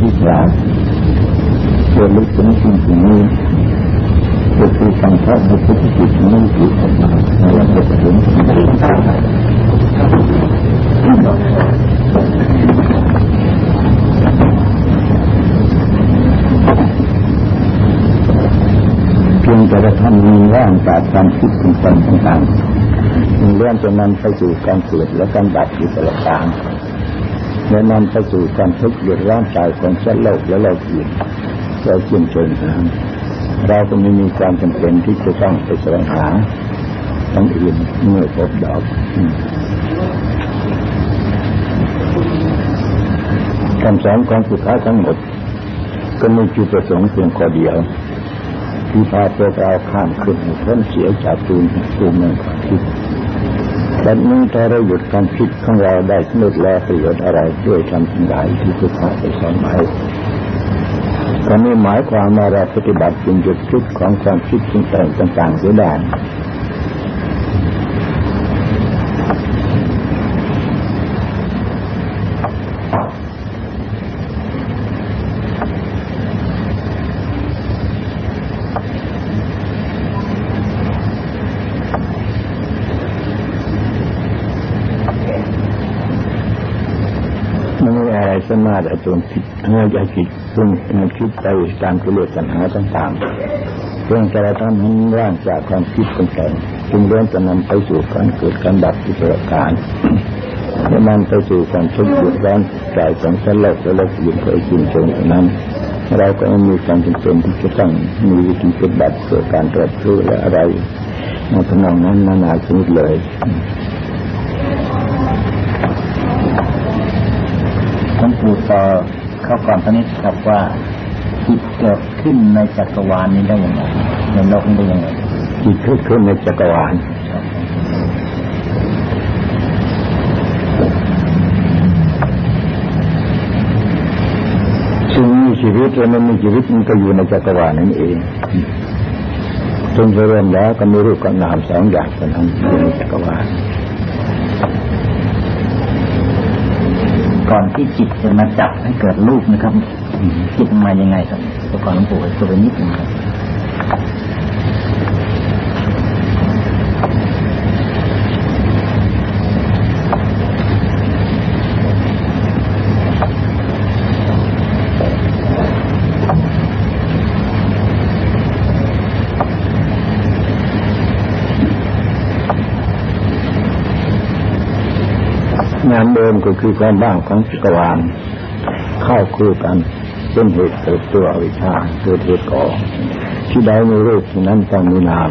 ที่สามเพื่อลึกถึงสิ่งนี้ก็คือการทอดในพุทธจิตนี้คือออกมาในวันเกิดถึงสิ่งเพียงแต่ท่านมีร่างจากความคิดต่างต่างๆเรื่องจะนำไปสู่การเกิดและการดับอยู่ตลอดกาล และนำไปสู่การทุกข์เดือดร้อนใจของสัตว์โลกและโลกอื่นเราเชื่อมชนนะเราก็ไม่มีความจำเป็นที่จะต้องไปแสวงหาทั้งอื่นเมื่อพบดอกคำสอนของสุดท้าทั้งหมด ก็มีจุดประสงค์เพียงข้อเดียว ที่พาพวกเราข้ามขึ้นพ้นเสียจากตูนตูนหนึ่งคิด แต่นี้ถ้าเราหยุดการคิดของเราได้สมุดแล้วประโยชน์อะไรด้วยทำทั้งหลายที่พุทธะได้สอนไว้ตอนนี้หมายความว่าเราปฏิบัติจึงหยุดคิดของความคิดสิ่งต่างๆเสียได้สา มารถจนคิดเมื่อจะคิดซึ่งมันคิดไปตามกิเลสปัญหาต่างๆเรื่องจะทำให้ร่างจากความคิดต่างๆจึงเรื่องจะนำไปสู่การเกิดการดับอิสระการและนำไปสู่ความทุกข์เดือดร้อนใจของสัตว์โลกและโลกอื่นเคยกินชงนั้นเราก็มีความจำเป็นที่จะต้องมีวิธีปฏิบัติเพื่อการตรวจรู้และอะไรในทางนั้นนานาชนิดเลย หลวงปู่ต่อเข้าก่อนตอนนี้ครับว่าจิตเกิดขึ้นในจักรวาลนี้ได้ยังไงในโลกนี้ได้ยังไงจิตเกิดขึ้นในจักรวาลซึ่งมีชีวิตและไม่มีชีวิตมันก็อยู่ในจักรวาลนั่นเองจนเริ่มแล้วก็มีรูปกับนามสองอย่างเท่านั้นในจักรวาล ก่อนที่จิตจะมาจับให้เกิดรูปนะครับจิตมายังไงครับตัวก่อนหลวงปู่ตัวนิดนึงครับ งานเดิมก็คือความบ้างของจักรวาลเข้าคู่กันเป็นเหตุเกิดตัวอวิชชาเกิดเหตุก่อที่ใดมีรูปที่นั้นต้องมีนาม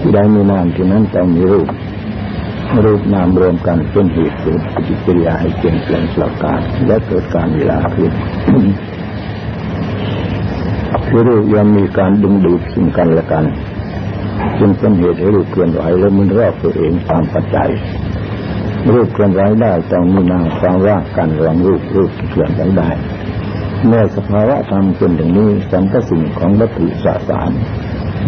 ที่ใดมีนามที่นั้นต้องมีรูป รูปนามรวมกันเป็นเหตุเกิดปฏิกิริยาให้เปลี่ยนแปลงสลับการและเกิดการเวลาขึ้นคือรูปยังมีการดึงดูดซึ่งกันและกัน จึงเป็นเหตุให้รูปเคลื่อนไหวและมันรอบตัวเองตามปัจจัย รูปเคลื่อนไหวได้ต้องมีนามความว่าการรองรูปรูปเคลื่อนไหวได้เมื่อสภาวะธรรมเป็นอย่างนี้สัมปสิ่งของวัตถุสสาร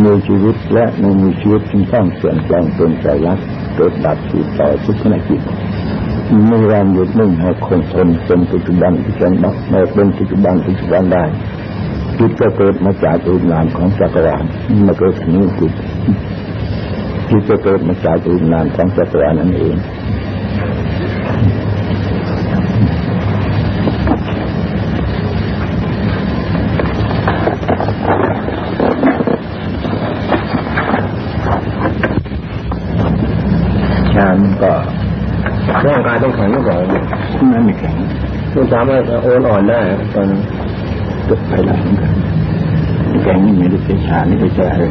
มีชีวิตและไม่มีชีวิตจึงต้องเปลี่ยนแปลงเป็นใจรักเกิดดับสืบต่อทุกขณะจิตไม่รามหยุดนิ่งให้คงทนเป็นปัจจุบันที่จะดับไม่เป็นปัจจุบันปัจจุบันได้จิตก็เกิดมาจากอุนามของจักรวาลมาเกิดนี้จิตจิตก็เกิดมาจากอุนามของจักรวาลนั่นเองันก็ร่างกายต้องแข็งก่อนนั่นไม่แข็งไม่สามารถโอนอ่อนได้ตอนจุดไปหลังแข็งนี่ม่ได้เป็นชาไม่ได้ใช่อะไร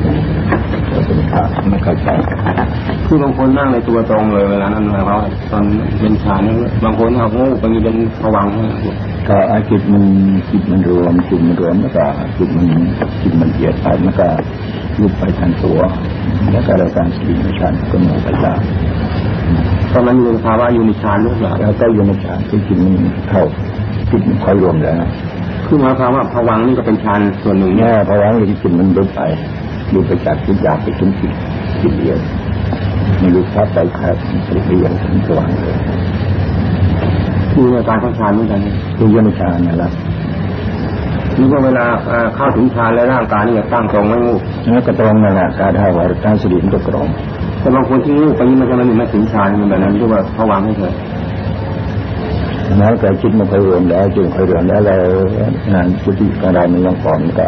เราเป็นพระไม่เข้าใจคือบางคนนั่งในตัวตรงเลยเวลานั้นเราตอนเป็นชานี่บางคนเอางูบางทีเป็นผวังก็อาจิตมันจิตมันรวมจิตมันรวมแล้วก็จิตมันจิตมันเอียดไปแล้วก็ ยุบไปทันตัว แล้วก็เราการสติฌานก็หมดไปแล้วตอนนั้นอยู่ในภาวะอยู่ในฌานหรือเปล่าแล้วก็อยู่ในฌานที่จิตมันเข้าจิตมันค่อยรวมแล้วคือหมายความว่าภวังนี่ก็เป็นฌานส่วนหนึ่งเนี่ยภวังที่จิตมันลุกไปลุกไปจากจิตอยากไปถึงจิตจิตเดียวมีลุกทับไปแค่จิตเดียวถึงสว่างเลยคือในการของฌานเหมือนกันคืออยู่ในฌานนั่นแหละ นี่ว่าเวลาเข้าถึงฌานแล้วร่างกายนี่จะตั้งตรงไม่งูแล้วก็ตรงนั่นแหละการให้ว่าการสติมันก็ตรงแต่บางคนที่งูไปนี่มันจะไม่ถึงฌานมันแบบนั้นที่ว่าเขาวางให้เธอแล้วก็คิดมันเคยรวมแล้วจึงเคยรวมแล้วแล้วงานสติของเรามันยังก่อนก็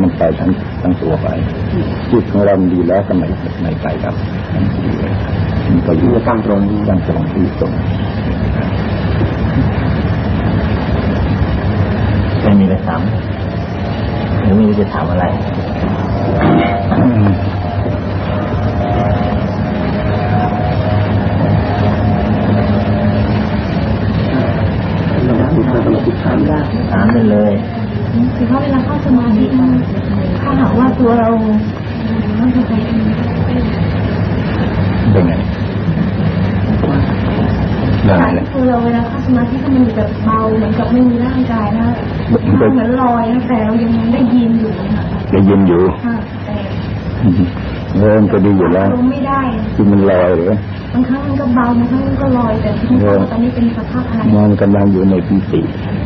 มันไปทั้งทั้งตัวไปจิตของเราดีแล้วก็ไม่ไม่ไปครับมันก็อยู่ตั้งตรงตั้งตรงที่ตรง ไม่มีอะไรถามหรือไม่รู้จะถามอะไรถามได้ถามไปเลยคือว่าเวลาเข้าสมาธิถ้าหากว่าตัวเราเป็นไง อย่างไรคือเราเวลาเข้าสมาธิก็มันแบบเบาเหมือนกับไม่มีร่างกายนะเหมือนลอยนะแต่เรายังได้ยินอยู่นะได้ยินอยู่เริ่มก็ดีอยู่แล้วไม่ได้ที่มันลอยหรือบางครั้งมันก็เบาบางครั้งมันก็ลอยแต่ที่ตอนนี้เป็นสภาพอะไรมันกำลังอยู่ในปีติ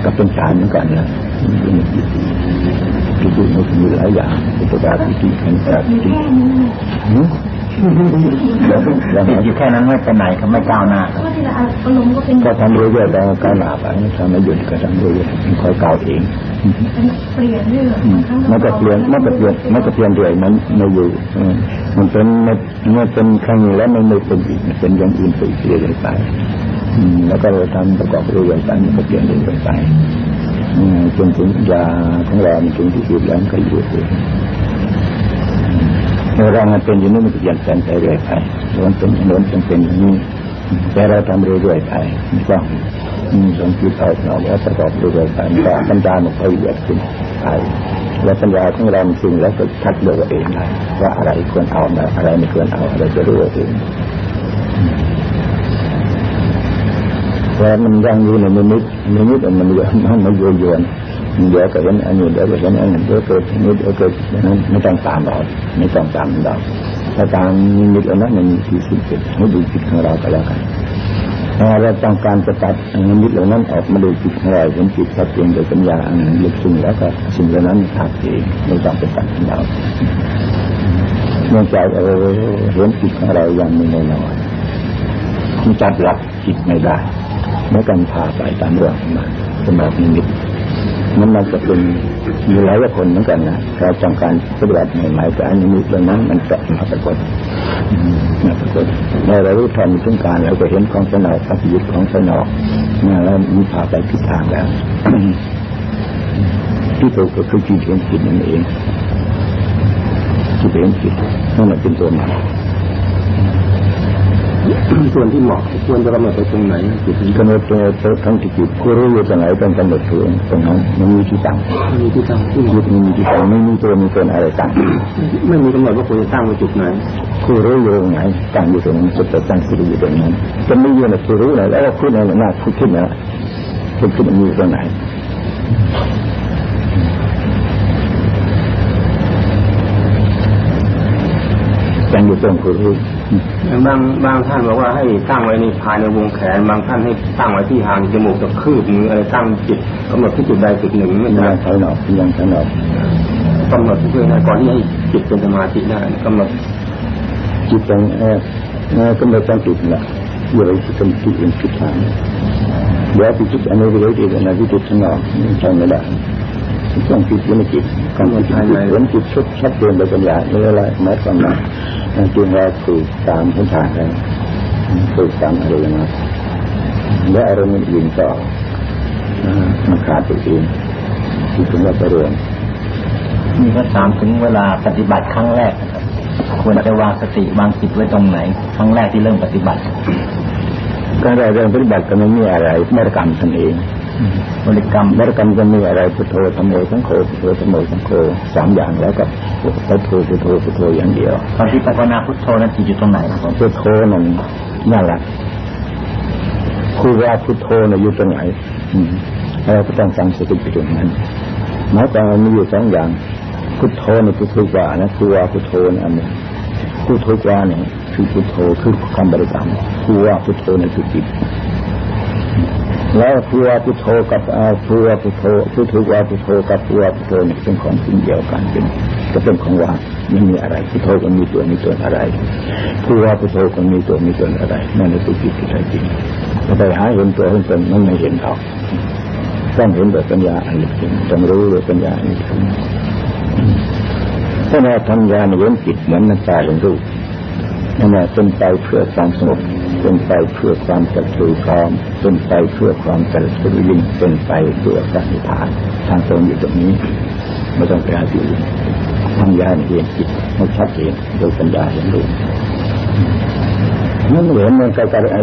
กับเป็นฌานเหมือนกันนะอยู่ในปีติปีติมันมีหลายอย่างอุปการปีติขันธ์ปีติ อยู่แค่นั้นไม่ไปไหนเขาไม่ก้าวหน้าก็ทำเรื่อยๆแต่ก้าวหน้าไปทำไม่หยุดก็ทำเรื่อยๆคอยก้าวเองเปลี่ยนเรื่อยมันก็เปลี่ยนมันก็เปลี่ยนมันก็เปลี่ยนเรื่อยมันไม่อยู่มันเป็นมันเป็นครั้งแล้วมันไม่เป็นอีกเป็นอย่างอื่นไปเรื่อยๆไปแล้วก็ทำประกอบเรื่อยๆไปมันก็เปลี่ยนเรื่อยๆไปจนถึงยาของเราถึงที่สุดแล้วก็อยู่เอง เรามันเป็นอย่างนี้มันจะเปลี่ยนแปลงไปเรื่อยไปมันเป็นโน้นเป็นอย่างนี้แต่เราทำเรื่อยๆไปไม่ต้องสงคิดเอาเราแล้วประกอบเรื่อยๆไปก็ปัญญามันค่อยละเอียดขึ้นไปแล้วปัญญาของเราจริงแล้วก็ชัดเลือกเองได้ว่าอะไรควรเอาอะไรไม่ควรเอาอะไรจะรู้เองแต่มันยังอยู่ในนิมิตนิมิตมันเยอะมันมันโยโยน เดี๋ยวก็เห็นอันนี้เดี๋ยวก็เห็นอันนี้เดี๋ยวเกิดนิดเดี๋ยวเกิดนั้นไม่ต้องตามเราไม่ต้องตามเราถ้าตามนิมิตอันนั้นมันมีที่สิ้นสุดให้ดูจิตของเราก็แล้วกันถ้าเราต้องการจะตัดนิมิตเหล่านั้นออกมาดูจิตของเราเห็นจิตชัดเจนโดยปัญญาอันลึกซึ้งแล้วก็สิ่งเหล่านั้นขาดเองไม่ต้องไปตัดของเราเนื่องจากเราเห็นจิตของเราอย่างไม่แน่นอนจับหลักจิตไม่ได้เมื่อกันพาไปตามเรื่องมาสำหรับนิมิต มันมันจะเป็นมีหลายคนเหมือนกันนะเราต้องการปฏิบัติใหม่ๆแต่อันนี้เรื่องนั้นมันจะมาปรากฏมาปรากฏเมื่อเรารู้ทันถึงการเราก็เห็นของสนอกปฏิยุทธ์ของสนอกเนี่แล้วมีพาไปทิศทางแล้วที่ถูกก็คือจิตเห็นจิตนั่นเองจิตเห็นจิตนั่นแหละเป็นตัวมา ส่วนที่เหมาะควรจะกำหนดไปตรงไหนจุดนี้กำหนดตัวทั้งที่จิตคูรู้อยู่ตรงไหนต้องกำหนดตัวตรงนั้นมันมีที่ตั้งมีที่ตั้งที่จิตมีที่ตั้งไม่มีตัวมีตัวอะไรตั้งไม่มีกำหนดว่าควรจะตั้งไว้จุดไหนคูรู้อยู่ตรงไหนตั้งอยู่ตรงนั้นจะตั้งสิอยู่ตรงนั้นจะไม่อยู่ในคูรู้ไหนแล้วพูดในหน้าพูดขึ้นนะพูดขึ้นมีตรงไหนตั้งอยู่ตรงคูรู้ บางบางท่านบอกว่าให้ตั้งไว้ในภายในวงแขน บางท่านให้ตั้งไว้ที่หางจมูกกับคืบมืออะไรตั้งจิตกำหนดที่จุดใดจุดหนึ่งไม่ได้ใช่หรอกยังใช่หรอกกำหนดเพื่อให้ก่อนที่ให้จิตเป็นสมาธิได้กำหนดจิตเป็นเออกำหนดตั้งจิตนะอยู่ในจิตเป็นจิตเป็นจิตทางเดี๋ยวจิตอันนี้เรื่อยๆนะที่จิตข้างนอกใช่ไม่ได้ ต้องจิตอยู่ในจิตกำหนดภายในเห็นจิตชัดชัดเจนโดยปัญญาไม่อะไรหมายความว่าจึงเราฝึกตามพื้นฐานแล้วฝึกตามอะไรนะและอารมณ์อื่นต่อมันขาดตัวเองที่ถึงเราไปเรียนนี่ก็ถามถึงเวลาปฏิบัติครั้งแรกควรจะวางสติวางจิตไว้ตรงไหน ครั้งแรกที่เริ่มปฏิบัติการแรกเริ่มปฏิบัติก็ไม่มีอะไรไม่ได้กรรมท่านเอง บริกรรมบริกรรมจะมีอะไรพุทโธธรรมโอสังโฆพุทโธธรรมโอสังโฆสามอย่างแล้วก็พุทโธพุทโธพุทโธอย่างเดียวตอนที่ภาวนาพุทโธนั้นจิตอยู่ตรงไหนครับพุทโธนั่นนั่นแหละคือว่าพุทโธน่ะอยู่ตรงไหนเราก็ต้องสังสติอยู่ตรงนั้นหมายความว่ามีอยู่สองอย่าง พุทโธนี่พุทโธกว่านะคือว่าพุทโธนี่อันนี้พุทโธกว่านี่คือพุทโธคือคำบริกรรมคือว่าพุทโธนี่คือจิต แล้วพัวพุทโธกับพัวพุทโธพุทโธวาพุทโธกับพัวพุทโธนี่เป็นของสิ่งเดียวกันเป็นก็เป็นของว่าไม่มีอะไรพุทโธก็มีตัวมีตนอะไรพัวพุทโธก็มีตัวมีตนอะไรนั่นคือจิตที่แท้จริงไปหาเห็นตัวเห็นตนมันไม่เห็นหรอกต้องเห็นแบบปัญญาอันนี้ต้องรู้ด้วยปัญญาอันนี้ถ้าเราทำยาในเว้นจิตเหมือนมันตายเป็นรูปนั่นแหละเป็นไปเพื่อความสงบ เป็นไปเพื่อความจัดสือพร้อมเป็นไปเพื่อความจัดสือยิ่งเป็นไปเพื่อการนิพพานทางตรงอยู่ตรงนี้ไม่ต้องไปหาที่อื่นทำยาเห็นจิตมันชัดเจนโดยปัญญาเห็นรูปนั่นเหมือนมันกระไอ้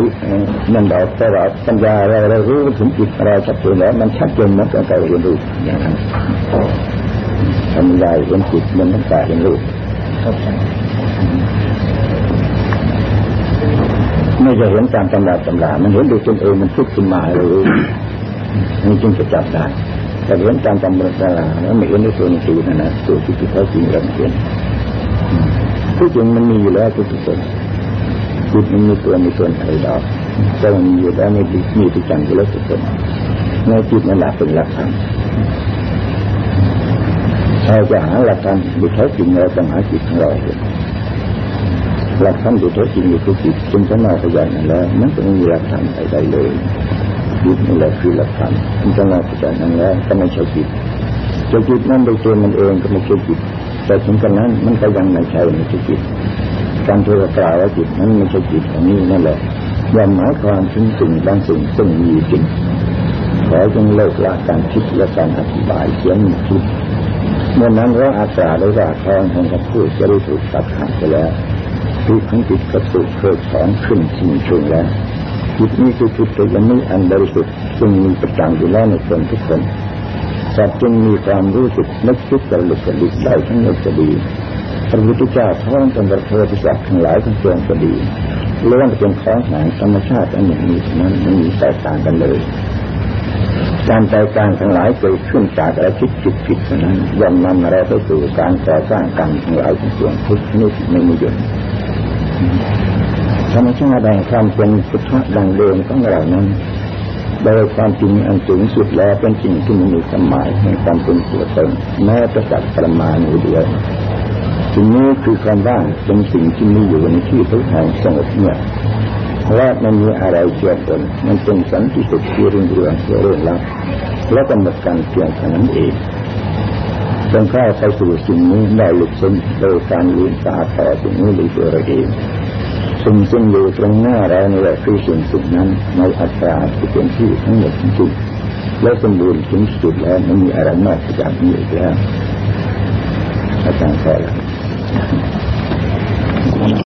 นั่นเราแต่เราปัญญาเราเรารู้ถึงจิตเราชัดเจนแล้วมันชัดเจนมันก็การเห็นรูปอย่างนั้นทำยาเห็นจิตมันต้องการเห็นรูปเข้าใจ ไม่จะเห็นตามตำราตำรา มันเห็นดูตนเองมันพุดขึ้นมาเลยมันจึงจะจับได้แต่เห็นตามตำราตำราแล้วไม่เห็นในส่วนตัวนะนะตัวที่ที่เขาจริงเราเห็นผู้จริงมันมีอยู่แล้วทุกคนจิตมันมีตัวมีส่วนอะไรดอกแต่มันมีอยู่แล้วไม่มีที่จังอยู่แล้วทุกคนในจิตนั่นแหละเป็นหลักธรรมเราจะหาหลักธรรมดูแท้จริงเราต้องหาจิตของเราเอง หลักธรรมอยู่แท้จริงอยู่ที่จิตจึงจะมาพยานนั่นแล้วมันจะไม่มีหลักธรรมใดๆเลยจิตนี่แหละคือหลักธรรมจึงจะมาพยานนั่นแล้วก็ไม่ใช่จิตจะจิตนั่นโดยตัวมันเองก็ไม่ใช่จิตแต่ถึงกันนั้นมันก็ยังไม่ใช่ไม่ใช่จิตการที่เรากล่าวว่าจิตนั้นไม่ใช่จิตของนี้นั่นแหละย่อมหมายความถึงสิ่งบางสิ่งซึ่งมีจริงขอจงเลิกละการคิดและการอธิบายเสียงคิดเมื่อนั้นเราอาสาได้ว่าทองแห่งกรพูดจะได้ถูกตัดขาดไปแล้ว จิตของจิตกระตุกเคยถอนขึ้นชิงชงแล้วจิตนี้คือจิตตัวนี้อันบริสุทธิ์ซึ่งมีประจำอยู่แล้วในคนทุกคนสัตว์จึงมีความรู้สึกนึกคิดกระลุกกระดิกได้ทั้งหมดจะดีพระพุทธเจ้าท้องเป็นประเทศที่จักทั้งหลายทั้งปวงก็ดีล้วนเป็นของห่งธรรมชาติอันหนึ่งนี้นั้นไมันมีแตกต่างกันเลย การแตกต่างทั้งหลายเกิดขึ้นจากอะไรคิดผิดผิดนั้นย่อมนำเราไปสู่การก่อสร้างกรรมทั้งหลายทั้งปวงทุกนิดไม่มีหยุด ธรรมชาติแห่งความเป็นพุทธะดังเดิมของเรานั้นโดยความจริงอันสูงสุดแล้วเป็นสิ่งที่มีความหมายในความเป็นตัวตนแม้จะจัดประมาณอยู่เดียวสิ่งนี้คือความว่างเป็นสิ่งที่มีอยู่ในที่ทุกแห่งสงบเนี่ยเพราะมันมีอะไรเกี่ยวกันมันเป็นสันติสุขที่เรื่องเรื่องเรื่องลับแล้วก็หมดการเพียงเท่านั้นเอง จนเข้าไปสู่สิ่งนี้ได้หลุดสิ้นโดยการลืมตาต่อสิ่งนี้หรือตัวเราเองสิ่งซึ่งอยู่ตรงหน้าเราในแหละคือสิ่งสุดนั้นในอัตราที่เป็นที่ทั้งหมดจริงๆและสมบูรณ์ถึงสุดแล้วไม่มีอะไรนอกจากนี้อีกแล้วอาจารย์แค่แล้ว